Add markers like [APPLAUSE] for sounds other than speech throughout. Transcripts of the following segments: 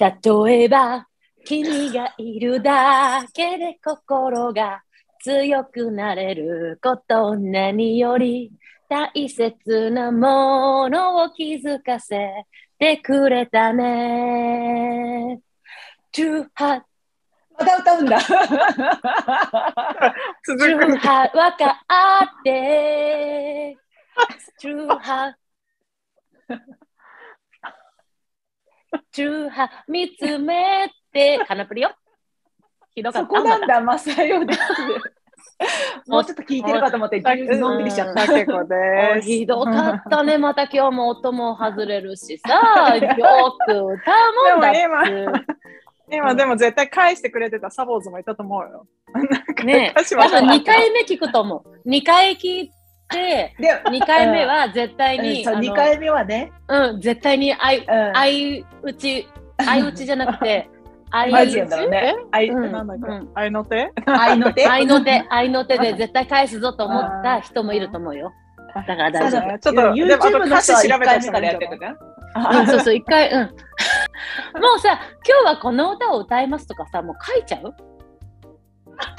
例えば、君がいるだけで心が強くなれること何より大切なものを気づかせてくれたね。18また歌うんだ。[LAUGHS] 続く。18分かって、18、18見つめて、カナプリよ。ひどかった。そこなんだ、マサヨです。[LAUGHS] もうちょっと聞いてるかと思って、のんびりしちゃった。たけこです。[LAUGHS] ひどかったね。また今日も音も外れるしさ、[LAUGHS] よく歌うもんだっでもて。今でも絶対返してくれてたサボーズもいたと思うよ。ね私は多分2回目聞くと思う。2回聞いて、で、2回目は絶対に、そうあの2回目はね、うん、絶対に相うん。相打ち、相打ちじゃなくて、相 [LAUGHS] マジなんだろうね。あい、うんなんだっけ？うん。愛の手？愛の手。[LAUGHS] 相の手、相の手で絶対返すぞと思った人もいると思うよ。だから大丈夫。ちょっと、YouTube との人は1回目べたからやってるかう。ん、そうそう、一回、うん。[LAUGHS] もうさ、今日はこの歌を歌いますとかさ、もう書いちゃう？ら。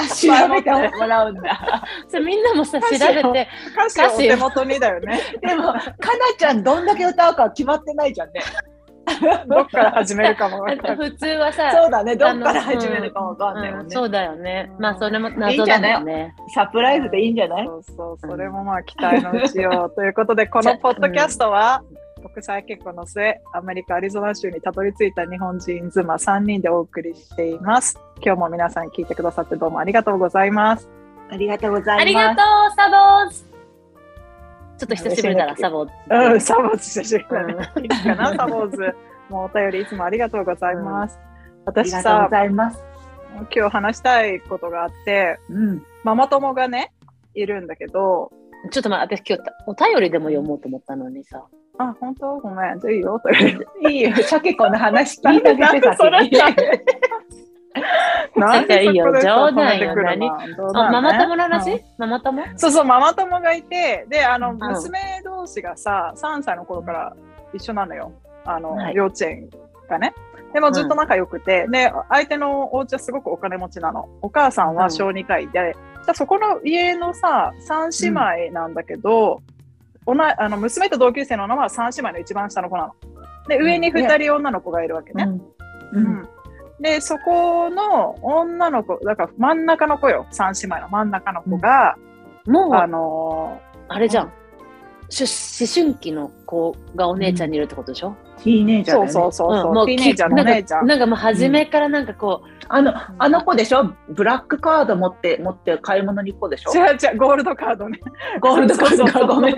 調べてもらうんだ。それみんなもさ、調べ歌詞をて、歌詞手元にだよね。でも、かなちゃんどんだけ歌うか決まってないじゃんね。どっから始めるかも。普通はさ、そうだね、どっから始めるかわかんないもんね。うんそうだよね。まあ、それもいい謎だんじゃない？もんね。サプライズでいいんじゃない？そうそう、それもまあ期待のうちよ。[LAUGHS] ということで、このポッドキャストは、国際結婚の末、アメリカ・アリゾナ州にたどり着いた日本人妻3人でお送りしています。今日も皆さん聞いてくださってどうもありがとうございます。ありがとうございます。ありがとう、サボーズちょっと久しぶりだな、サボーズ。うん、サボーズ久しぶりだね。ういいかな、サボーズ。もうお便りいつもありがとうございます。あり私さがとうご、ざいます。今日話したいことがあって、うん。ママ友がね、いるんだけど、ちょっと待って、私今日お便りでも読もうと思ったのにさ。あ、本当？ごめん、いいよ。といういいよ、シャケ子の話聞いてあげてなんでそれ先に。[LAUGHS] なんでいいよ。冗談よ止めてくるの？冗談ね。あママ友の話、うん。ママ友？そうそう、ママ友がいて、で、あの、ん。娘同士がさ、3歳の頃から一緒なのよ。あの、はい。幼稚園がね。でもずっと仲良くて、で、相手のお家はすごくお金持ちなの。お母さんは小児科医で、じゃあそこの家のさ、3姉妹なんだけど、おなあの娘と同級生ののは3姉妹の一番下の子なの。で、上に2人女の子がいるわけね。う。うんんで、そこの女の子、だから真ん中の子よ、三姉妹の真ん中の子が、あもう、のあれじゃん。し思春期の子がお姉ちゃんにいるってことでしょ、ティーネイー、ジャーだよねそうそうそうそう、もうティーネイジャーのお姉ちゃん。なんかもう初めからなんかこあの、あの子でしょ？ブラックカード持って、持って買い物に行く子でしょ？違う違う、ゴールドカードね。ゴールドカードか、そうそうそうごめん。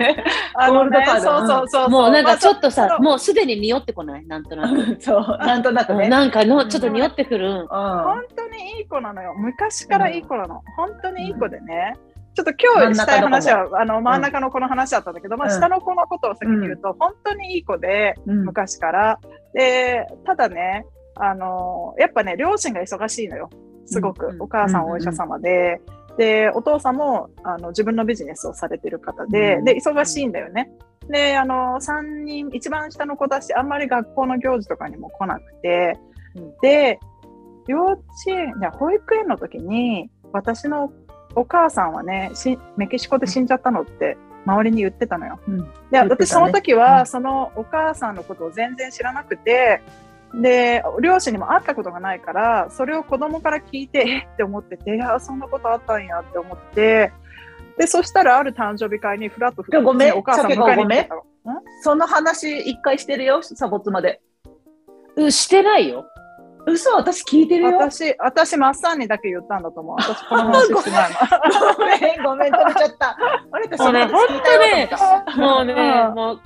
あのねゴールドカードそうそうそうう。う、もうなんかちょっとさ、まあもうすでに匂ってこない？なんとなく。[LAUGHS] そう、なんとなくね。なんかの、ちょっと匂ってくる。う本当にいい子なのよ。昔からいい子なの。本当にいい子でね。ちょっと今日したい話は、あの、真ん中の子の話だったんだけど、まあ、うん下の子のことを先に言うと、本当にいい子で。昔から。で、ただね、あの、やっぱね、両親が忙しいのよ。すごく。うんお母さんはお医者様で、で、お父さんもあの自分のビジネスをされてる方で、うんで、忙しいんだよね。で、あの、3人、一番下の子だし、あんまり学校の行事とかにも来なくて、うん。で、幼稚園、いや保育園の時に、私のお母さんはね、しメキシコで死んじゃったのって、周りに言ってたのよ。うん。で、ね。私その時は、うん。そのお母さんのことを全然知らなくて、で、両親にも会ったことがないから、それを子供から聞いて、えっ？て思ってて、いや、そんなことあったんやって思って、で、そしたらある誕生日会にフラッとごめんお母さん迎えに来てたの。その話一回してるよ、サボツまで。うん、してないよ。嘘、私聞いてるよ。私、私、マッサンにだけ言ったんだと思う。[LAUGHS] 私、この話してないの。ごめん、[LAUGHS] ごめん、止めちゃった。あれ、私もうねもうね、うんもう、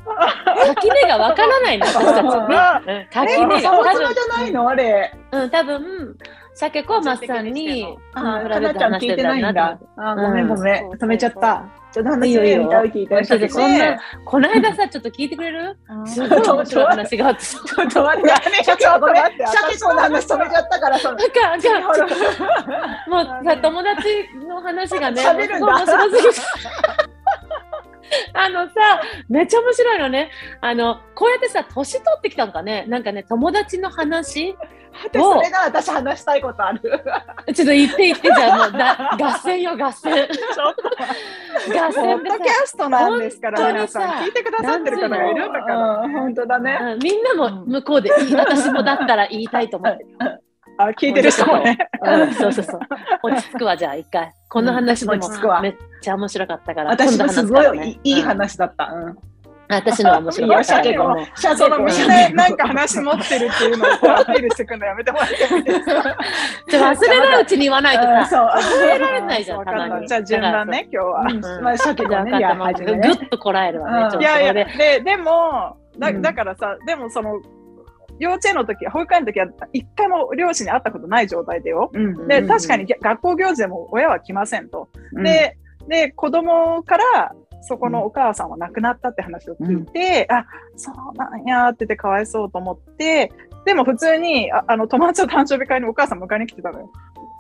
垣根がわからないの、私たちね。うん垣え、根が。多ツマじゃないのあれ。分、うん、多分、シャケ子はマッサンに、あ、うんかなちゃん聞いてないんだ。あ、ごめん、ごめん止めちゃった。ちょっと話いいよい聞いたい。ちょっとそんな、この間さ、ちょっと聞いてくれる？すごい面白い話があってさ。ちょっと待って。シャケ子ごめん。シャの話止めちゃったから、その。なんか、なんかほらもうさ、友達の話がね、喋るんだ。あのさ、めっちゃ面白いのね。あの、こうやってさ、年取ってきたのかね。なんかね、友達の話でそれが私話したいことある。ちょっと言って言って、じゃあもうだ、合戦よ、合戦。[LAUGHS] 合ポッ戦でさドキャストなんですから、皆さん。聞いてくださってる方がいるんだから。うん本当だね。うんみんなも向こうで、[LAUGHS] 私もだったら言いたいと思ってる。[LAUGHS] あ、聞いてる人もね。うん、[LAUGHS] そうそうそう。落ち着くわ、じゃあ一回。この話でもめっちゃ面白かったから。私もすごいいい話だった。うん私のは面白かったけども。シャそのみんななんか話持ってるっていうのをアピールしてくるのやめてもらってもいいですかじゃあ忘れないうちに言わないとさ、そう忘れられないじゃん、たたまに。じゃあ順番ね、今日は。うんまあ、初期じゃあのね、いや、分かった、もう初めね。ぐっとこらえるわね。うんちょっといやいや、でで。でもだ、うんだからさ、でもその、幼稚園の時、保育園の時は一回も両親に会ったことない状態でよ。うんで、うん確かに学校行事でも親は来ませんと。うんで、で、子供から、そこのお母さんは亡くなったって話を聞いて、あ、そうなんやっててかわいそうと思って、でも普通に、ああの、友達の誕生日会にお母さん迎えに来てたのよ。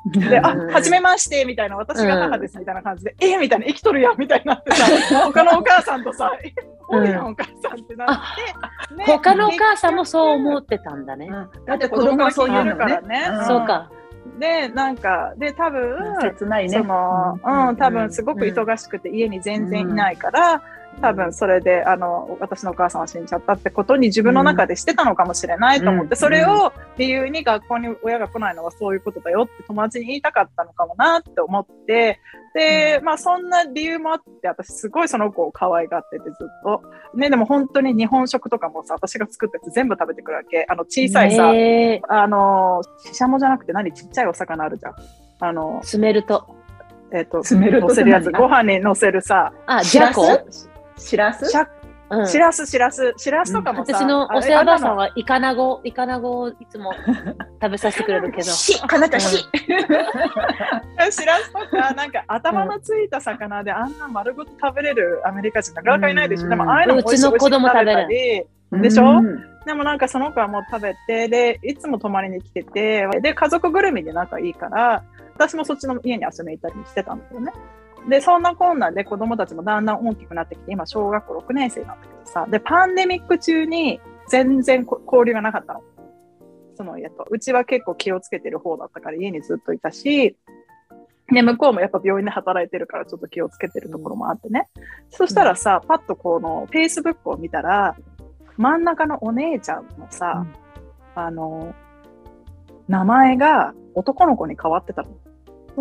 で、あうん、はじめまして、みたいな、私が母です、みたいな感じで、えみたいな、生きとるやん、みたいになってさ、[LAUGHS] 他のお母さんとさ、え多いやん、お母さんってなって、ね他のお母さんもそう思ってたんだね。だって子供はそういうのね。ねそうか。で、なんか、で、多分、切ないね。その、うん、多分すごく忙しくて家に全然いないから、多分それで、あの、私のお母さんは死んじゃったってことに自分の中でしてたのかもしれないと思って、うんそれを理由に学校に親が来ないのはそういうことだよって友達に言いたかったのかもなって思って、で、まあそんな理由もあって、私すごいその子を可愛がっててずっと。ね、でも本当に日本食とかもさ、私が作ったやつ全部食べてくるわけ。あの小さいさ、えあの、ししゃもじゃなくて何？ちっちゃいお魚あるじゃん。あのー、、スメルト。えっ、と、詰めると乗せるやつ、ご飯に乗せるさ、あ、しらジャコ？す？しらす？しゃうん。しらす、しらす、しらすとかもさ、私のお世話ばあさんはイカナゴ、イカナゴをいつも食べさせてくれるけど。[LAUGHS] し、かなたし。のしらすとか、なんか頭のついた魚であんな丸ごと食べれるアメリカ人なかなかいないでしょ。うん。でもああいうのもちの子供美味しく食べたり。でしょ？うんでもなんかその子はもう食べて、で、いつも泊まりに来てて、で、家族ぐるみで仲いいから、私もそっちの家に遊びに行ったりしてたんだよね。で、そんなこんなで子供たちもだんだん大きくなってきて、今小学校6年生なんだけどさ、で、パンデミック中に全然こ交流がなかったの。その家と。うちは結構気をつけてる方だったから家にずっといたし、ね、向こうもやっぱ病院で働いてるからちょっと気をつけてるところもあってね。そしたらさ、パッとこの Facebook を見たら、真ん中のお姉ちゃんのさ、あの、名前が男の子に変わってたの。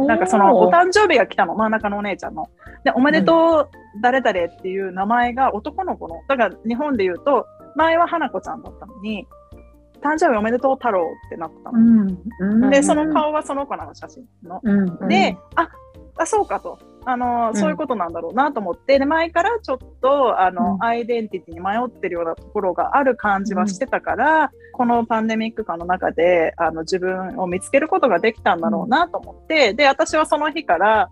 なんかそのお誕生日が来たの、真ん中のお姉ちゃんの。で、おめでとう、誰々っていう名前が男の子の。だから日本で言うと、前は花子ちゃんだったのに、誕生日おめでとう太郎ってなったうの。んうんで、その顔はその子なの、写真の。うんで、あ、あ、そうかと。あの、そういうことなんだろうなと思って、で、前からちょっと、あの、うん。アイデンティティに迷ってるようなところがある感じはしてたから、このパンデミック下の中で、あの、自分を見つけることができたんだろうなと思って、で、私はその日から、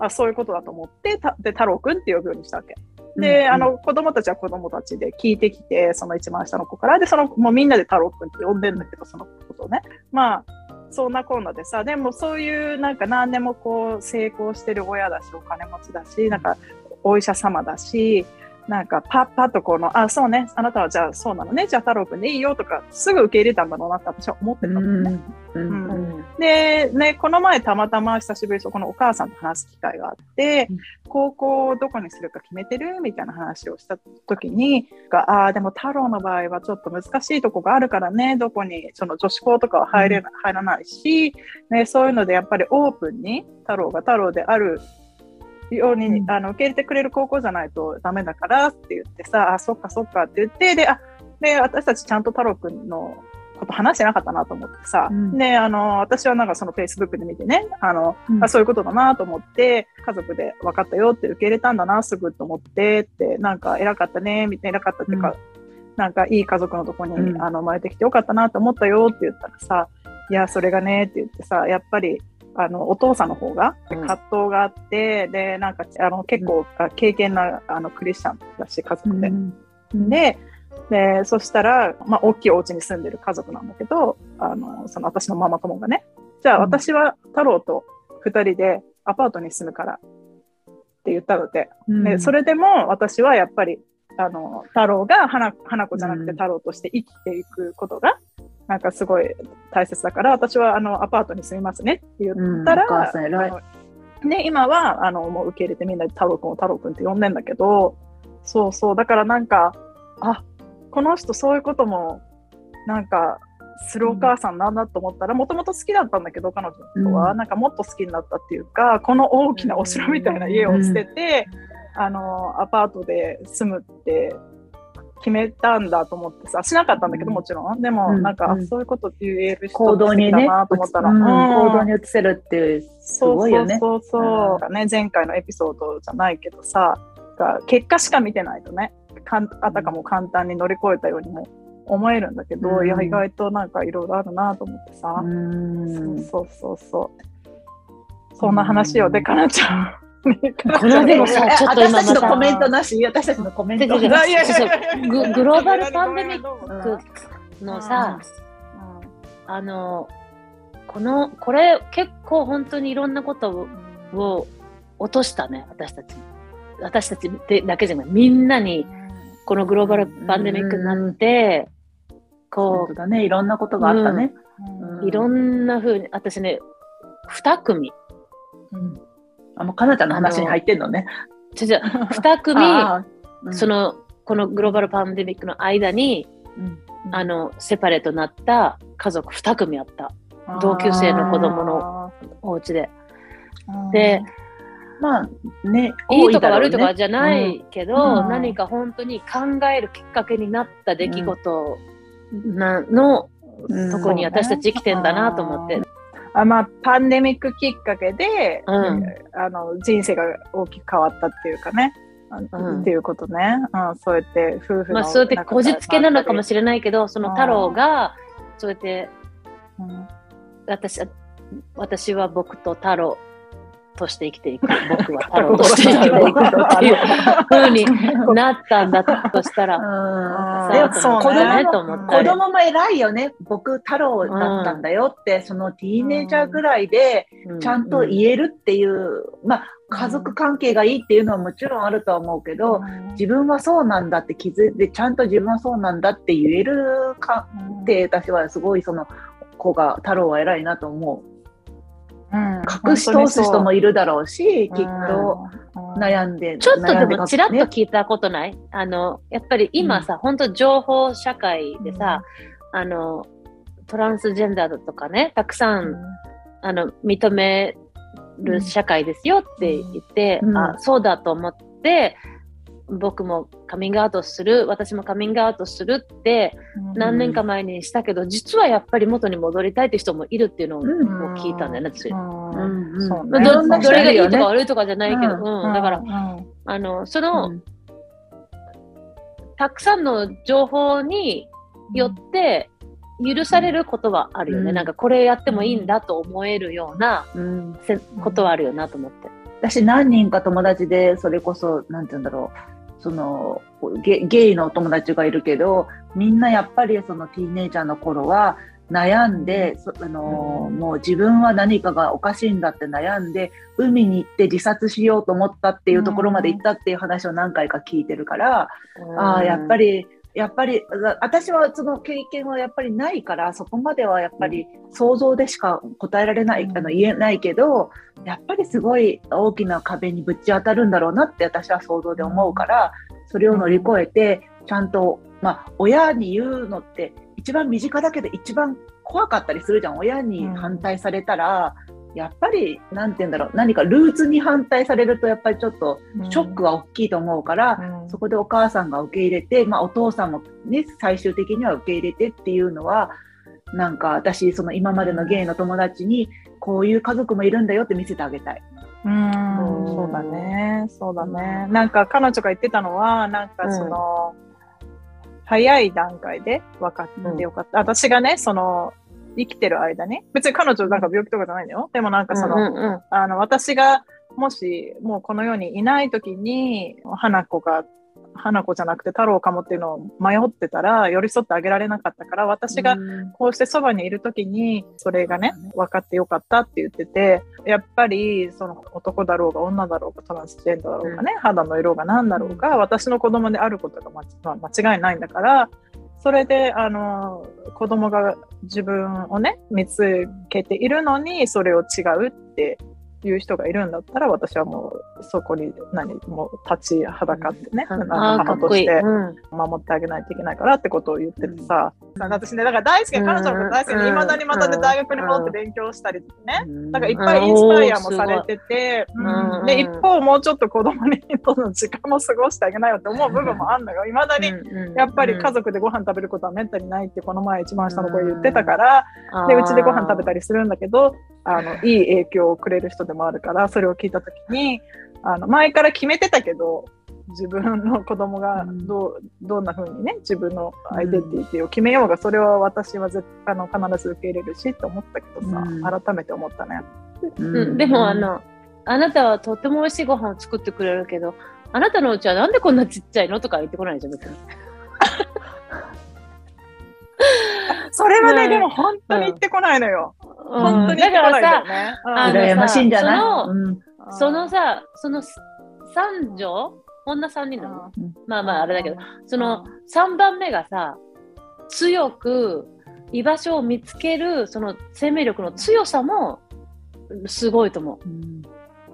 あ、そういうことだと思って、たで、太郎くんって呼ぶようにしたわけ。で、うん。あの、子供たちは子供たちで聞いてきて、その一番下の子から、で、その、もうみんなで太郎くんって呼んでんだけど、そのことをね。まあ、そんなこんなでさ、でもそういうなんか何でもこう成功してる親だし、お金持ちだし、なんかお医者様だし、なんかパッパッとこの、あ、そうね、あなたはじゃあそうなのね、じゃあ太郎くんでいいよとか、すぐ受け入れたんだろうなって私は思ってたのね。うんうんうん。で、ね、この前たまたま久しぶりにそこのお母さんと話す機会があって、うん。高校をどこにするか決めてるみたいな話をした時に、がああ、でも太郎の場合はちょっと難しいとこがあるからね、どこに、その女子校とかは入れな、入らないし、ね、そういうのでやっぱりオープンに太郎が太郎であるように、うん。あの受け入れてくれる高校じゃないとダメだからって言ってさ、あ、そっかそっかって言って、で、あ、で、私たちちゃんと太郎くんのこと話してなかったなと思ってさ、うん。で、あの、私はなんかその Facebook で見てね、あの、うん。あそういうことだなと思って、家族で分かったよって受け入れたんだな、すぐと思ってって、なんか偉かったね、みたいな偉かったっていうか、なんかいい家族のとこに、うん。あの生まれてきてよかったなと思ったよって言ったらさ、いや、それがねって言ってさ、やっぱり、あの、お父さんの方がうん。葛藤があって、で、なんか、あの、結構、あ経験な、あの、クリスチャンだし、家族で。で、で、そしたら、まあ、大きいお家に住んでる家族なんだけど、あの、その私のママ友がね、じゃあうん。私は太郎と二人でアパートに住むからって言ったので、うん。でそれでも私はやっぱりあの太郎が花花子じゃなくて太郎として生きていくことが、なんかすごい大切だから私はあのアパートに住みますね。って言ったら、うんね、今はあのもう受け入れてみんなで太郎くんを太郎くんって呼んでんだけどそうそう。だからなんかあこの人そういうこともなんかするお母さんなんだと思ったらもともと好きだったんだけど彼女のことは、うん。なんかもっと好きになったっていうかこの大きなお城みたいな家を捨てて、あのアパートで住むって決めたんだと思ってさしなかったんだけどもちろん。でもうんなんか、そういうことって言える人行動にね、と思ったら、行動に移せるっていう、すそうごいよね。そうそうそう、ね、前回のエピソードじゃないけどさが結果しか見てないとねかんあたかも簡単に乗り越えたようにも思えるんだけど、うん。いや意外となんかいろいろあるなと思ってさ、うん。そうそうそう。そんな話をでかなちゃんねこのでもさえちょっと今私たちのコメントなし、私たちのコメント。違う違ういやいやいそうやいや。ググローバルパンデミッうん。クのさ、あの、この、これ結構本当にいろんなことをを落としたね、私たち。私たちでだけじゃない、みんなにこのグローバルパンデミックになって、こ本当だね、いろんなことがあったね。いろんな風に、私ね、二組、うんあ、もうかなちゃんの話に入ってんのね。じゃじゃ二組、[LAUGHS] あーそ、の、このグローバルパンデミックの間に、うん。あの、セパレートになった家族二組あった。同級生の子供のお家で。うんで、まあね、いいとか悪いとかじゃないけど、うん。何か本当に考えるきっかけになった出来事なの、うん。とこに私たち生きてんだなと思って。あまあ、パンデミックきっかけで、うん。あの人生が大きく変わったっていうかね、あうん。っていうことね、うん、そうやって夫婦のまあそうやってこじつけなのかもしれないけど、そのうん太郎が、そうやってれない、私私は僕と太郎として生きていく。[LAUGHS] 僕は。太郎として生きていくっていう風になったんだとしたら、子ね。供も偉いよね。僕、太郎だったんだよって、そのティーネイジャーぐらいで、うん。ちゃんと言えるっていう、まあ、家族関係がいいっていうのはもちろんあるとは思うけど、自分はそうなんだって気づいて、ちゃんと自分はそうなんだって言えるか分って、私はすごいその子が、太郎は偉いなと思う。隠し通す人もいるだろうし、きっと悩んで。ちょっとでもちらっとね聞いたことない、あの、やっぱり今さ、本当情報社会でさ、あの、トランスジェンダーだとかね、たくさん、あの、認める社会ですよって言って、うん。あ、そうだと思って、僕もカミングアウトする、私もカミングアウトするって何年か前にしたけど、実はやっぱり元に戻りたいって人もいるっていうのをうん。聞いたんだよね、私。どれがいいとか悪いとかじゃないけど、ううん。だから、うん。あの、その、うん。たくさんの情報によって許されることはあるよね。うん。なんかこれやってもいいんだと思えるようなことはあるよなと思って。私何人か友達でそれこそなんて言うんだろうそのゲゲイの友達がいるけどみんなやっぱりそのティーネイジャーの頃は悩んで、そあのもう自分は何かがおかしいんだって悩んで海に行って自殺しようと思ったっていうところまで行ったっていう話を何回か聞いてるから、ああやっぱり。りやっぱりあ私はその経験はやっぱりないからそこまではやっぱり想像でしか答えられない、うん。あの言えないけどやっぱりすごい大きな壁にぶち当たるんだろうなって私は想像で思うからそれを乗り越えてちゃんと、まあ、親に言うのって一番身近だけど一番怖かったりするじゃん。親に反対されたら、やっぱりなんて言うんだろう何かルーツに反対されるとやっぱりちょっとショックは大きいと思うから、うん。そこでお母さんが受け入れて、まあ、お父さんも、ね、最終的には受け入れてっていうのはなんか私その今までのゲイの友達にこういう家族もいるんだよって見せてあげたい。うん。うんそうだね、そうだね。なんか彼女が言ってたのは、なんかその、早い段階で分かってよかった。私がね、その、生きてる間に、別に彼女なんか病気とかじゃないんだよ。でもなんかその、うんうんうん。あの、私がもしもうこの世にいない時に、花子が花子じゃなくて太郎かもっていうのを迷ってたら寄り添ってあげられなかったから私がこうしてそばにいる時にそれがね分かってよかったって言っててやっぱりその男だろうが女だろうがトランスジェンダーだろうがね、うん、肌の色が何だろうが私の子供であることが間違いないんだからそれであの子供が自分をね見つけているのにそれを違うっていう人がいるんだったら私はもうそこに何もう立ちはだかってね、うん、母として守ってあげないといけないからってことを言っててさ、うん、私ねだから大好き彼女のこと大好きでいまだにまたで大学に戻って勉強したりとかね、だからいっぱいインスパイアもされてて、で一方もうちょっと子供にとの時間も過ごしてあげないよって思う部分もあるのよいまだにやっぱり家族でご飯食べることはめったにないってこの前一番下の子言ってたからでうちでご飯食べたりするんだけどあのいい影響をくれる人でもあるからそれを聞いた時にあの前から決めてたけど自分の子供がどう、うん、どんなふうにね自分のアイデンティティを決めようが、それは私は絶あの必ず受け入れるしと思ったけどさ、うん、改めて思ったね、うん、でもあのあなたはとっても美味しいご飯を作ってくれるけどあなたのうちはなんでこんなちっちゃいの？とか言ってこないじゃん別に。それはね、でも本当に言ってこないのよ。本当に言ってこないよね。羨ましいんじゃない？その,、そのさ、その三女？女三人なの、まあまああれだけど、その3番目がさ、強く居場所を見つけるその生命力の強さもすごいと思う。うん。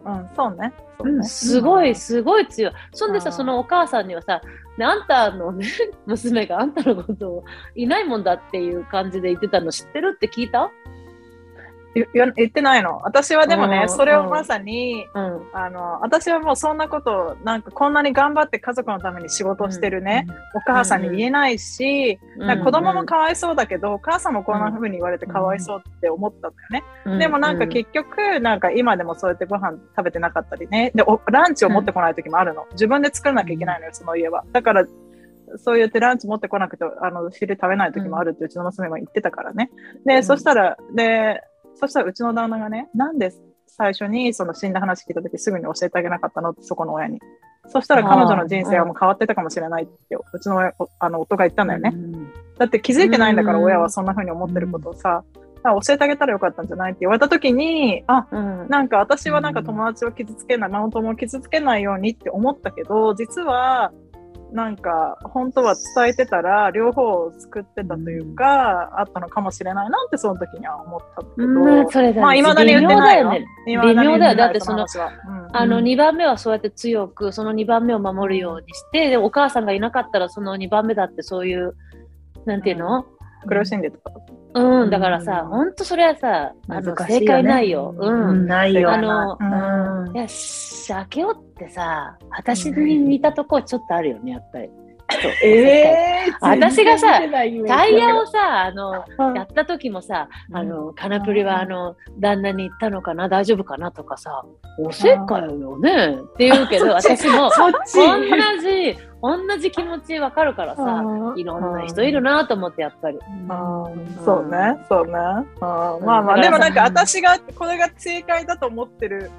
うん、そうね。そうね。すごい、すごい強い。そんでさ、そのお母さんにはさ、で、あんたのね、[LAUGHS] 娘があんたのことをいないもんだっていう感じで言ってたの知ってるって聞いた？言ってないの。私はでもね、それをまさに、うん、あの、私はもうそんなことなんかこんなに頑張って家族のために仕事してるね、うん、お母さんに言えないし、うん、子供もかわいそうだけど、お母さんもこんな風に言われてかわいそうって思ったんだよね。でもなんか結局、なんか今でもそうやってご飯食べてなかったりね、で、ランチを持ってこない時もあるの。自分で作らなきゃいけないのよ、その家は。だから、そうやってランチ持ってこなくて、あの、昼食べない時もあるってうちの娘も言ってたからね。で、そしたら、で、そしたらうちの旦那がね、なんで最初にその死んだ話聞いた時すぐに教えてあげなかったのってそこの親に。そしたら彼女の人生はもう変わってたかもしれないってうちのあの夫が言ったんだよね。だって気づいてないんだから親はそんな風に思ってることをさ、教えてあげたらよかったんじゃないって言われた時に、あ、うん、なんか私はなんか友達を傷つけない、マウントも傷つけないようにって思ったけど、実はなんか本当は伝えてたら両方を救ってたというか、うん、あったのかもしれないなってその時には思ったけど、うん、それまあいまだに言ってないよ。ね。微妙だよ。だってその、うん、あの2番目はそうやって強くその2番目を守るようにしてでお母さんがいなかったらその2番目だってそういうなんていうの、苦しんでたうん、だからさ、ほんとそれはさ、あの、正解ないよ。うん。ないよ。あの、いや、鮭をってさ、私に似たとこちょっとあるよね、やっぱり。[LAUGHS] えー、私がさ、タイヤをさ、あの、やった時もさ、あの、カナプリはあの、旦那に言ったのかな、大丈夫かなとかさ、おせっかよねって言うけど、私も、同じ、同じ気持ちわかるからさ、いろんな人いるなと思って、やっぱり。そうね、そうね。まあまあ、でもなんか私が、これが正解だと思ってる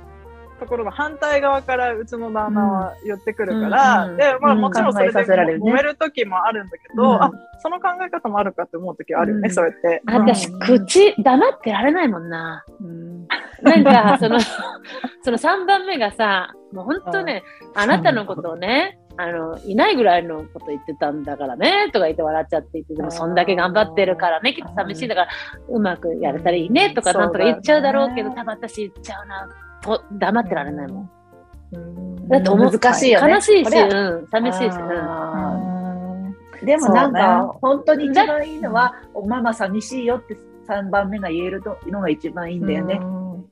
ところが反対側からうちの旦那は言ってくるから、うん、で、まあもちろんそれで揉める時もあるんだけど、うん、あ、その考え方もあるかって思う時あるよね、うん、そうやって。私、口、黙ってられないもんな。うん、なんか、その、[LAUGHS] その3番目がさ、もう本当ね、あなたのことをね、あの、いないぐらいのこと言ってたんだからね、とか言って笑っちゃって言って、でもそんだけ頑張ってるからね、きっと寂しい。だから、うまくやれたらいいね、とかなんとか言っちゃうだろうけど、多分私言っちゃうな、と黙ってられないもん。だって難しいよね。悲しいし、うん、寂しいし。でもなんか、本当に一番いいのは、ママ寂しいよって3番目が言えるのが一番いいんだよね。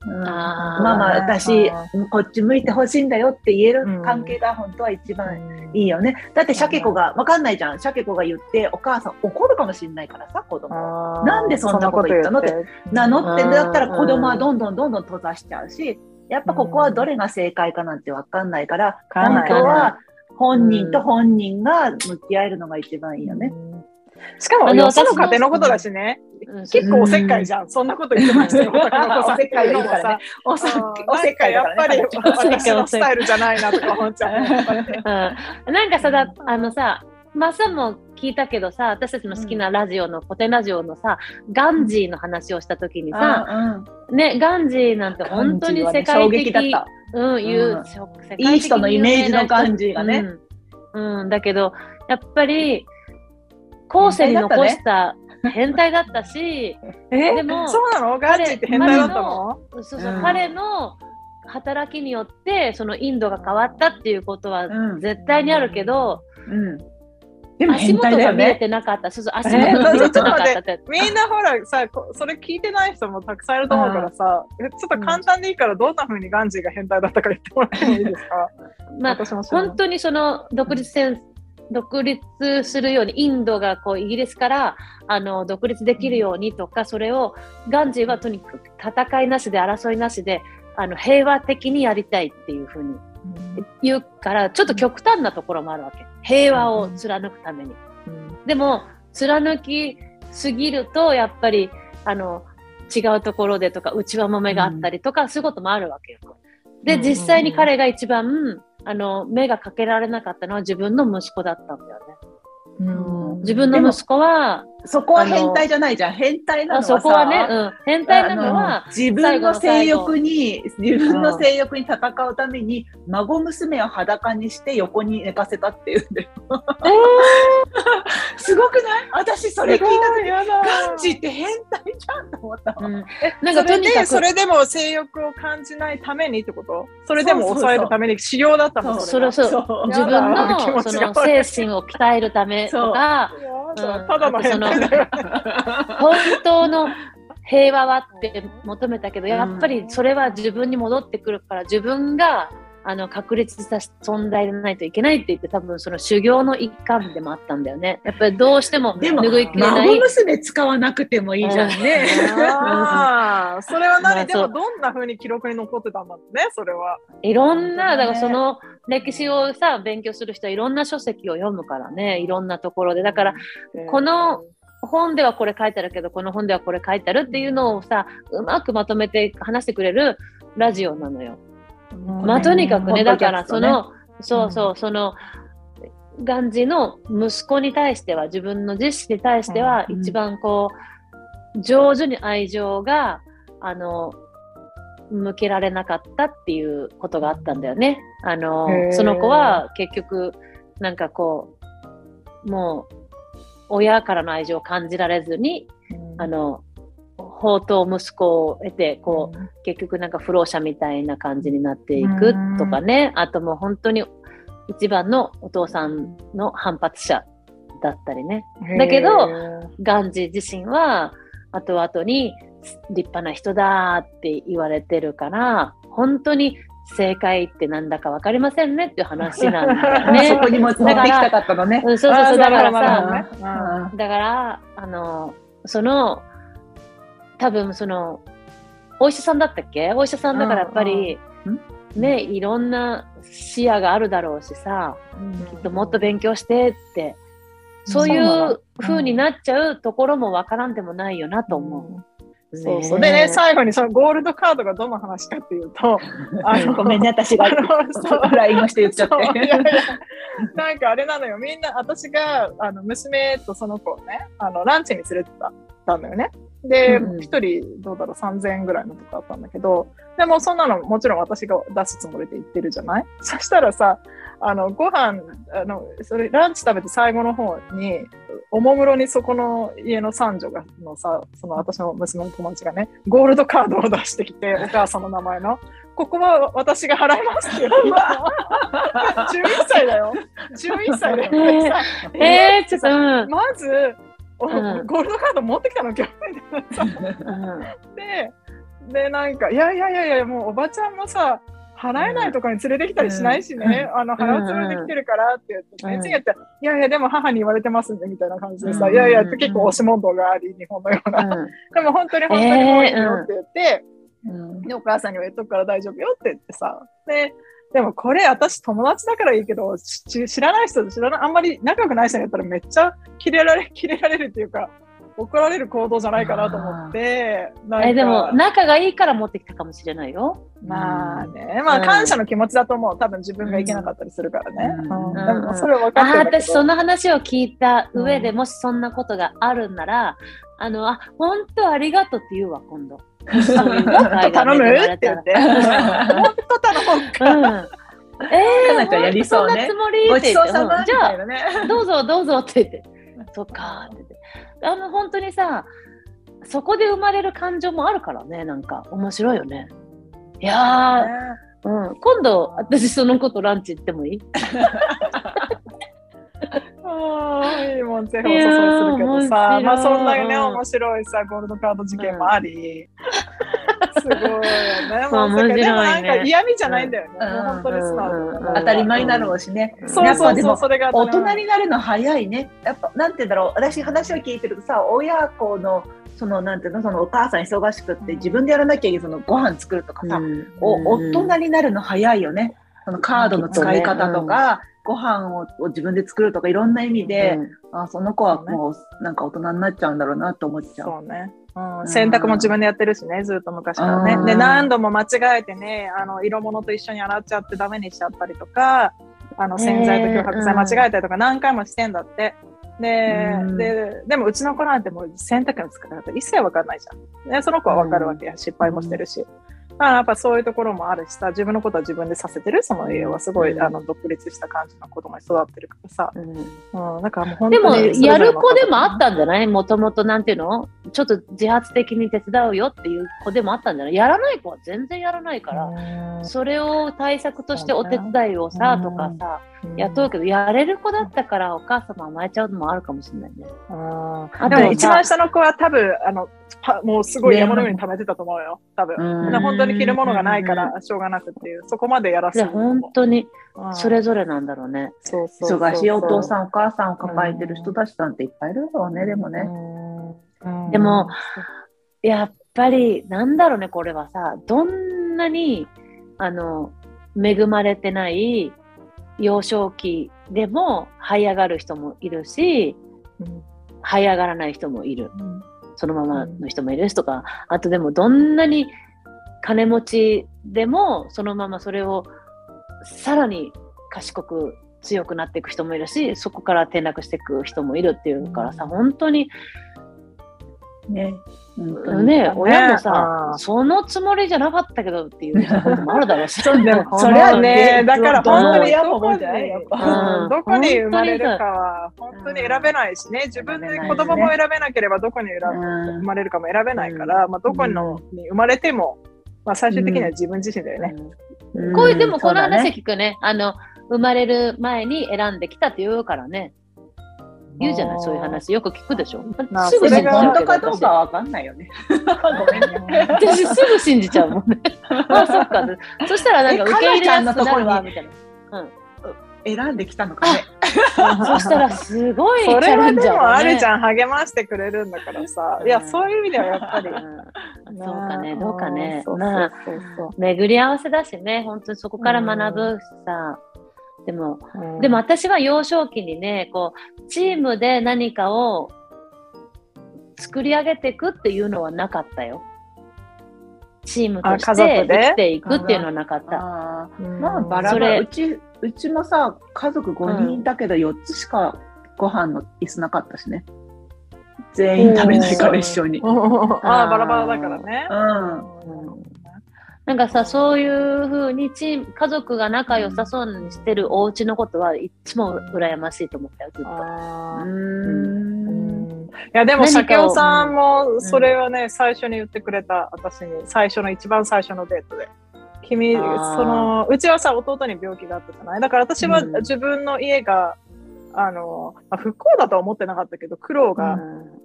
ママ、私、こっち向いてほしいんだよって言える関係が本当は一番いいよね。だって、シャケ子が、わかんないじゃん。シャケ子が言って、お母さん怒るかもしれないからさ、子供。なんでそんなこと言ったのって、名乗って。だったら子供はどんどんどんどん閉ざしちゃうし、やっぱここはどれが正解かなんてわかんないから、本当は本人と本人が向き合えるのが一番いいよね。しかも、よその家庭のことだしね。うん結構おせっかいじゃん。そんなこと言ってましたよ。おせっかいがいるからね。おせっかいだやっぱり。私のスタイルじゃないなとか思っちゃう。うん、なんかさだあのさマサも聞いたけどさ私たちの好きなラジオの、古典ラジオのさガンジーの話をした時にさ、うんねガンジーなんて本当に世界衝的撃だった。うん、いういい人。のイメージのガンジーがね。うん、うん。だけどやっぱり後世に残した変態だったし、[LAUGHS] え？でもそうなの？ガンジーって変態だったの？そうそう、うん。彼の働きによってそのインドが変わったっていうことはうん。絶対にあるけど、うん。でも足変態だよ元が見えね。てなかった。そうそう、足元が見えてなかったって。[LAUGHS] みんなほらさ、こそれ聞いてない人もたくさんいると思うからさ、えちょっと簡単でいいからどんな風にガンジーが変態だったか言ってもらってもいいですかまあ、本当にその独立戦独立するようにインドがこうイギリスからあの独立できるようにとか、それをガンジーはとにかく戦いなしで争いなしであの平和的にやりたいっていうふうに言うからちょっと極端なところもあるわけ。平和を貫くために。でも貫きすぎるとやっぱりあの違うところでとか内輪もめがあったりとか、そういうこともあるわけよ。で、うん。実際に彼が一番あの目がかけられなかったのは自分の息子だったんだよね。うん自分の息子は、そこは変態じゃないじゃん。変態なのあはさそこはね、うん、変態なのは自分の性欲に自分の性欲に戦うために孫娘を裸にして横に寝かせたっていうんだよ。[LAUGHS] すごくない？私それ聞いた時やガンジーって変態じゃんと思ったわ。うん、ななんかとにかくそれでも性欲を感じないためにってこと？それでも抑えるために修行だったのそれそう。そう。自分のその精神を鍛えるためとか、う。んただの変態だよ。本当の平和はって求めたけど、やっぱりそれは自分に戻ってくるから、自分があの確立した存在でないといけないって言って、多分その修行の一環でもあったんだよね。やっぱりどうしてもでも拭いきれない。孫娘使わなくてもいいじゃんね。[LAUGHS] それは何？でもどんな風に記録に残ってたんだろうね、それは。いろんな、だからその歴史をさ、勉強する人はいろんな書籍を読むからね、いろんなところで。だから、この本ではこれ書いてあるけど、この本ではこれ書いてあるっていうのをさ、うまくまとめて話してくれるラジオなのよ。まあ、とにかくね、だからその、そうそう、その、ガンジの息子に対しては、自分の自身に対しては、うん。一番こう、上手に愛情が、あの、向けられなかったっていうことがあったんだよね。あのその子は結局、なんかこう、もう、親からの愛情を感じられずに、あの、宝刀息子を得て、こう、結局なんか不老者みたいな感じになっていくとかね、あともう本当に一番のお父さんの反発者だったりね。だけどガンジー自身は後々に立派な人だって言われてるから、本当に正解ってなんだかわかりませんねっていう話なんだよね。[LAUGHS] そこにも持ってきたかったのね。うんそうそうそう、だからさ、さ、だから、あの、その、多分その、お医者さんだったっけ？お医者さんだからやっぱり、うんね、いろんな視野があるだろうしさ、きっともっと勉強してって、そういそうなの。う風になっちゃうところもわからんでもないよなと思う。そうそう。でね、最後にそのゴールドカードがどの話かっていうと、[LAUGHS] あのごめんね、私が [LAUGHS] LINE をして言っちゃっそういやいて。や。なんかあれなのよ、みんな、私があの娘とその子をね、あのランチに連れてったたんだよね。で、うんうん一、人どうだろう、3000円ぐらいのとこだったんだけど、でもそんなのもちろん私が出すつもりで言ってるじゃない？[LAUGHS] そしたらさ、あの、ご飯、あの、それ、ランチ食べて最後の方に、おもむろにそこの家の三女が、のさ、その私の娘の友達がね、ゴールドカードを出してきて、[LAUGHS] お母さんの名前の、ここは私が払いますって言ってたの。[LAUGHS] 11歳だよ。11歳だよ。ねさえー、ちょっと、うん。まず、おうん。ゴールドカード持ってきたの今日。みたいなで、で、なんか、いやいやいやいや、もうおばちゃんもさ、払えないとかに連れてきたりしないしね、あの、払うつもりで来てるからって言って、うん。って、いやいや、でも母に言われてますんで、みたいな感じでさ、うん。いやいや、結構押し問答があり、日本のような。うん。でも本当に本当にもういいよって言って、うん。で、お母さんには言っとくから大丈夫よって言ってさ、で、でもこれ私友達だからいいけど、し知らない人知らない、あんまり仲良くない人にやったらめっちゃキレられ、[LAUGHS] キレられるっていうか、怒られる行動じゃないかなと思って、えでも仲がいいから持ってきたかもしれないよ。まあね、まあうん感謝の気持ちだと思う。多分自分がいけなかったりするからね。でもそれは分かああって。私その話を聞いた上で、うんもしそんなことがあるんならあのあ本当ありがとうって言うわ今度。そういう機会が頼む？って言って。[LAUGHS] 本当頼むか。うん。えー、やりそうね。んなつもり？じゃあ。どうぞどうぞって言って、そっかって言って。あの本当にさ、そこで生まれる感情もあるからね、なんか面白いよね。いやー、うん、今度私そのことランチ行ってもいい？[LAUGHS] ああ、いいもん、ぜひお誘いするけどさ、まあそんなね、うん面白いさ、ゴールドカード事件もあり、[LAUGHS] すごいよね。まあもう面白いね。でもなんか嫌味じゃないんだよね。うん。本当に素直うんだ当たり前になるしね。そうやっぱでもそうそう、それが当大人になるの早いね。やっぱなんて言うんだろう。私話を聞いてるとさ、親子のそのなんていうのそのお母さん忙しくって自分でやらなきゃいけないそのご飯作るとかさ、お大人になるの早いよね。そのカードの使い方とか、ご飯をを自分で作るとかいろんな意味で、あその子はもうなんか大人になっちゃうんだろうなと思っちゃう。そうね。うん、洗濯も自分でやってるしね、ずっと昔からね。うんで、何度も間違えてね、あの、色物と一緒に洗っちゃってダメにしちゃったりとか、あの、洗剤と漂白剤間違えたりとか何回もしてんだって。でうんで、でもうちの子なんてもう洗濯の使い方一切わかんないじゃん。で、その子はわかるわけや、失敗もしてるし。だからやっぱそういうところもあるしさ、自分のことは自分でさせてる、その家はすごい、うん。あの、独立した感じの子供に育ってるからさ。うん。うん、だからもう本でも、やる子でもあったんじゃない？もともと、なんていうの？ちょっと自発的に手伝うよっていう子でもあったんじゃない？やらない子は全然やらないから、うん。それを対策としてお手伝いをさ、うんとかさ、雇うけど、やれる子だったからお母様甘えちゃうのもあるかもしれないね。うんあとでもね一さ番下の子は多分あのパもうすごい山のように溜めてたと思うよ、多分。本当に着るものがないからしょうがなくっていう、そこまでやらせで、る本当にうんそれぞれなんだろうね。そうそうそう忙しいお父さんんお母さんを抱えてる人たちなんていっぱいいるだろうね、でもね。でも、やっぱり、なんだろうね、これはさ、どんなに、あの、恵まれてない幼少期でも這い上がる人もいるし、うん這い上がらない人もいる。うん。そのままの人もいるしとか、あとでもどんなに金持ちでもそのままそれをさらに賢く強くなっていく人もいるし、そこから転落していく人もいるっていうからさ、うん。本当にね。本当に。ね、ね。親もさう、んそのつもりじゃなかったけどっていうこともあるだろうし。[LAUGHS] そそれはね、だから本当に親もどこに思うじゃないやっぱ。うん。どこに生まれるかは本当に選べないしね、自分で子供も選べなければどこに選ぶうん生まれるかも選べないから、まあ、どこのに生まれても、まあ、最終的には自分自身だよね。うん。こういう、でもこの話ね。聞くね、あの、生まれる前に選んできたって言うからね。言うじゃない、そういう話。よく聞くでしょ。まあ [LAUGHS] すぐ信じちゃ本当うけどかどうかはわかんないよね。ごめんね。私すぐ信じちゃうもんね。[LAUGHS] あ、そっか。そしたらなんかえ受け入れやすくなるわ、にみたいな。選んできたのかね。[LAUGHS] そしたらすごいチそれはでもあるじん。ゃん、励ましてくれるんだからさ。いや、そういう意味ではやっぱり。うんそうかね、どうかね。そうまあ、そうそう巡り合わせだしね、本当にそこから学ぶしさ。でも、そうでも、私は幼少期にね、こう、チームで何かを作り上げていくっていうのはなかったよ。チームとして族で？生きていくっていうのはなかった。あー。うん。まあバラバラ。うちうちもさ家族5人だけど4つしかご飯の椅子なかったしね。全員食べないから一緒に、うん。ああ、バラバラだからね。うんなんかさ、そういうふうにチーム、家族が仲良さそうにしてるお家のことはいつも羨ましいと思ったよ、ずっと。いやでも、鮭尾さんもそれはね、最初に言ってくれた、私に、最初の、一番最初のデートで。君、その、うちはさ、弟に病気があったじゃない？だから私はうん。自分の家が、あの、まあ、不幸だとは思ってなかったけど、苦労が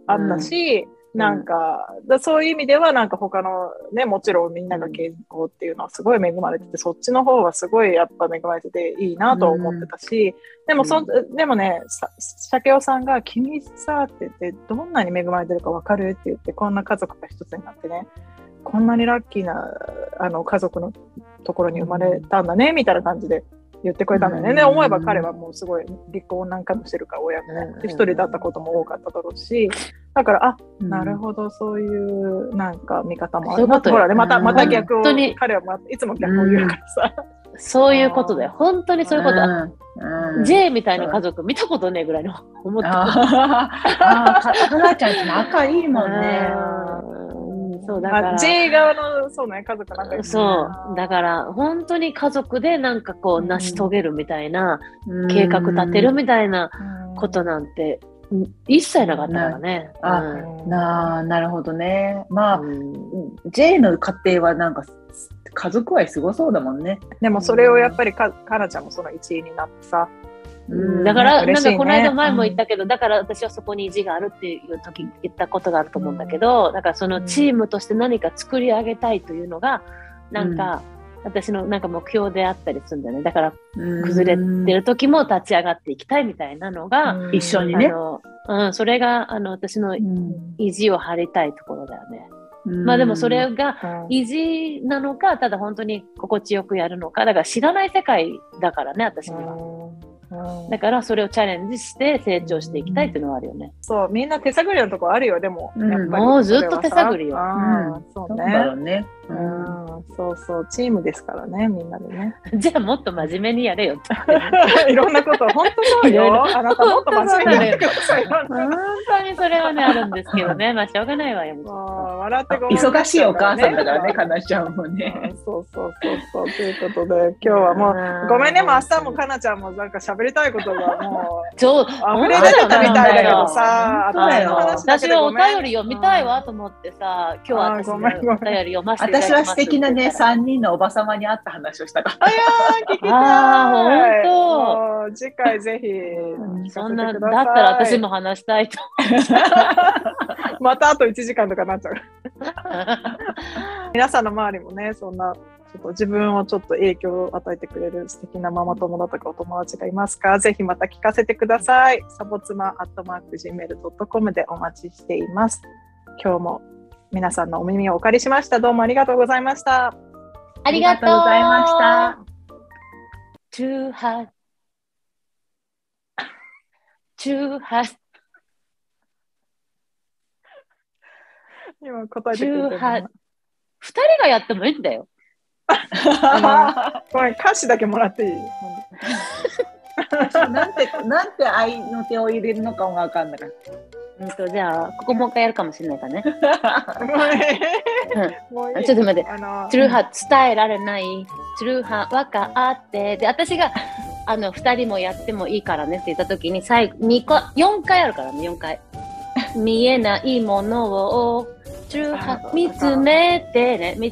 あったし、なんか、だそういう意味では、なんか他のね、もちろんみんなが健康っていうのはすごい恵まれてて、そっちの方はすごいやっぱ恵まれてていいなと思ってたし、でもそ、でもね、さ鮭尾さんが、君さって言って、どんなに恵まれてるかわかる？って言って、こんな家族が一つになってね、こんなにラッキーなあの家族のところに生まれたんだね、みたいな感じで言ってくれたんだよね。で、思えば彼はもうすごい離婚なんかもしてるから親もね、で一人だったことも多かっただろうし、だから、あ、うん。なるほど、そういうなんか見方もあるほらね、また、うん。また逆を本当に、彼はまいつも逆を言うからさ。そういうことだよ。本当にそういうこと。うん。うん。J みたいな家族見たことねえぐらいの思ってる。あー。あー、かかなちゃんって仲いいもんね。うん。そうだから。あ J 側の、そうね、家族なんかそう。だから本当に家族でなんかこううん成し遂げるみたいな、うん。計画立てるみたいなうんことなんて、うん。一切なかったからね。あうん。なあ、なるほどね。まあ、うん。J の家庭はなんか家族愛すごそうだもんね。でもそれをやっぱりか、かなちゃんもその一位になってさ。うん。だから、なんかこの間前も言ったけど、だから私はそこに意地があるっていう時言ったことがあると思うんだけど、だからそのチームとして何か作り上げたいというのが、なんか、私のなんか目標であったりするんだよね。だから崩れてる時も立ち上がっていきたいみたいなのが、一緒にね。うん、それがあの私のうん。意地を張りたいところだよね。うん。まあでもそれがうん意地なのか、ただ本当に心地よくやるのか、だから知らない世界だからね、私には。うんだからそれをチャレンジして成長していきたいっていうのはあるよね。そう、みんな手探りのとこあるよ、でも。うん。やっぱりもうずっと手探りよ。そうね。ね。ううんん、そうそう、チームですからね、みんなでね。じゃあもっと真面目にやれよって。[LAUGHS] いろんなこと、本当そうよ。あなたもっと真面目にやってください。本当にそれはね、あるんですけどね。まあしょうがないわよ。笑ってごめん忙しいお母さんだからね、かなちゃんもうんね。そうそうそうそう。ということで、今日はもう、ごめんね、もう明日もかなちゃんもなんか喋りたいことがもう、ちょ溢れ出てたみたいだけどさ、私はお便り読みたいわと思ってさ、今日は私のお便り読ませて私は素敵なね、3人のおばさまに会った話をしたから。あやー、聞きたい。あーほもう次回ぜひそんな、かせてください。だったら私も話したいと。またあと1時間とかなっちゃう。皆さんの周りもね、そんな、ちょっと自分をちょっと影響を与えてくれる素敵なママ友だとかお友達がいますか？ぜひまた聞かせてください。サボツマアットマーク Gmail.com でお待ちしています。今日も皆さんのお耳をお借りしました。どうもありがとうございました。ありがとうございました。チューハイ。チューハイ。今答えてくれてる18二人がやってもいいんだよ。あ [LAUGHS] ごめん、歌詞だけもらっていい？[LAUGHS] なんて、なんて愛の手を入れるのかもわかんなかっうんと、じゃあ、ここもう一回やるかもしれないからね。ちょっと待って。あのチュルハ伝えられない。チュルハ分かって。で、私が、あの、二人もやってもいいからねって言ったときに、最後、二個、四回あるからね、四回。見えないものを、チュルハあ見つめてね。み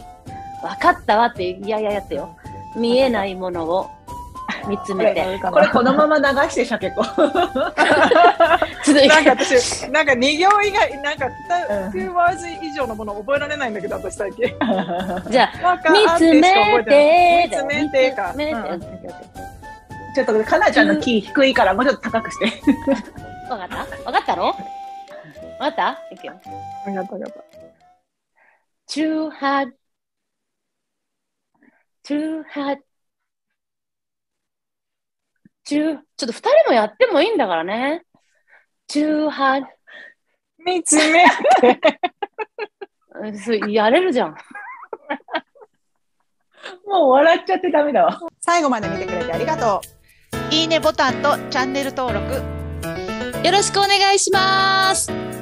分かったわって、いやいややってよ。見えないものを見つめて。これこのまま流してしゃけこ。なんか私、なんか2行以外、なんか2ワーズ以上のものを覚えられないんだけど、私最近。じゃあ、見つめて。見つめてか。ちょっと、かなちゃんのキー低いから、もうちょっと高くして。わかった？わかったろわかった？いくよ。ありがとう、ありがとう。Too hot. Too hot. 10、ちょっと2人もやってもいいんだからね。18。見つめて。やれるじゃん。もう笑っちゃってダメだわ。最後まで見てくれてありがとう。いいねボタンとチャンネル登録。よろしくお願いします。